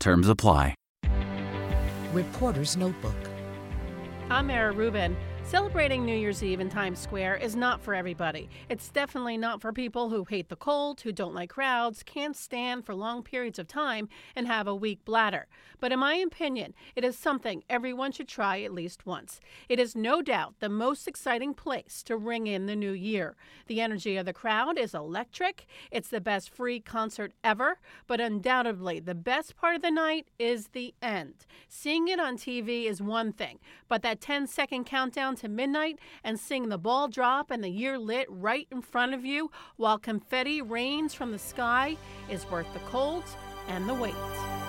Terms apply. Reporter's Notebook. I'm Mara Rubin. Celebrating New Year's Eve in Times Square is not for everybody. It's definitely not for people who hate the cold, who don't like crowds, can't stand for long periods of time, and have a weak bladder. But in my opinion, it is something everyone should try at least once. It is no doubt the most exciting place to ring in the new year. The energy of the crowd is electric. It's the best free concert ever, but undoubtedly the best part of the night is the end. Seeing it on TV is one thing, but that 10 second countdown to midnight and seeing the ball drop and the year lit right in front of you while confetti rains from the sky is worth the cold and the wait.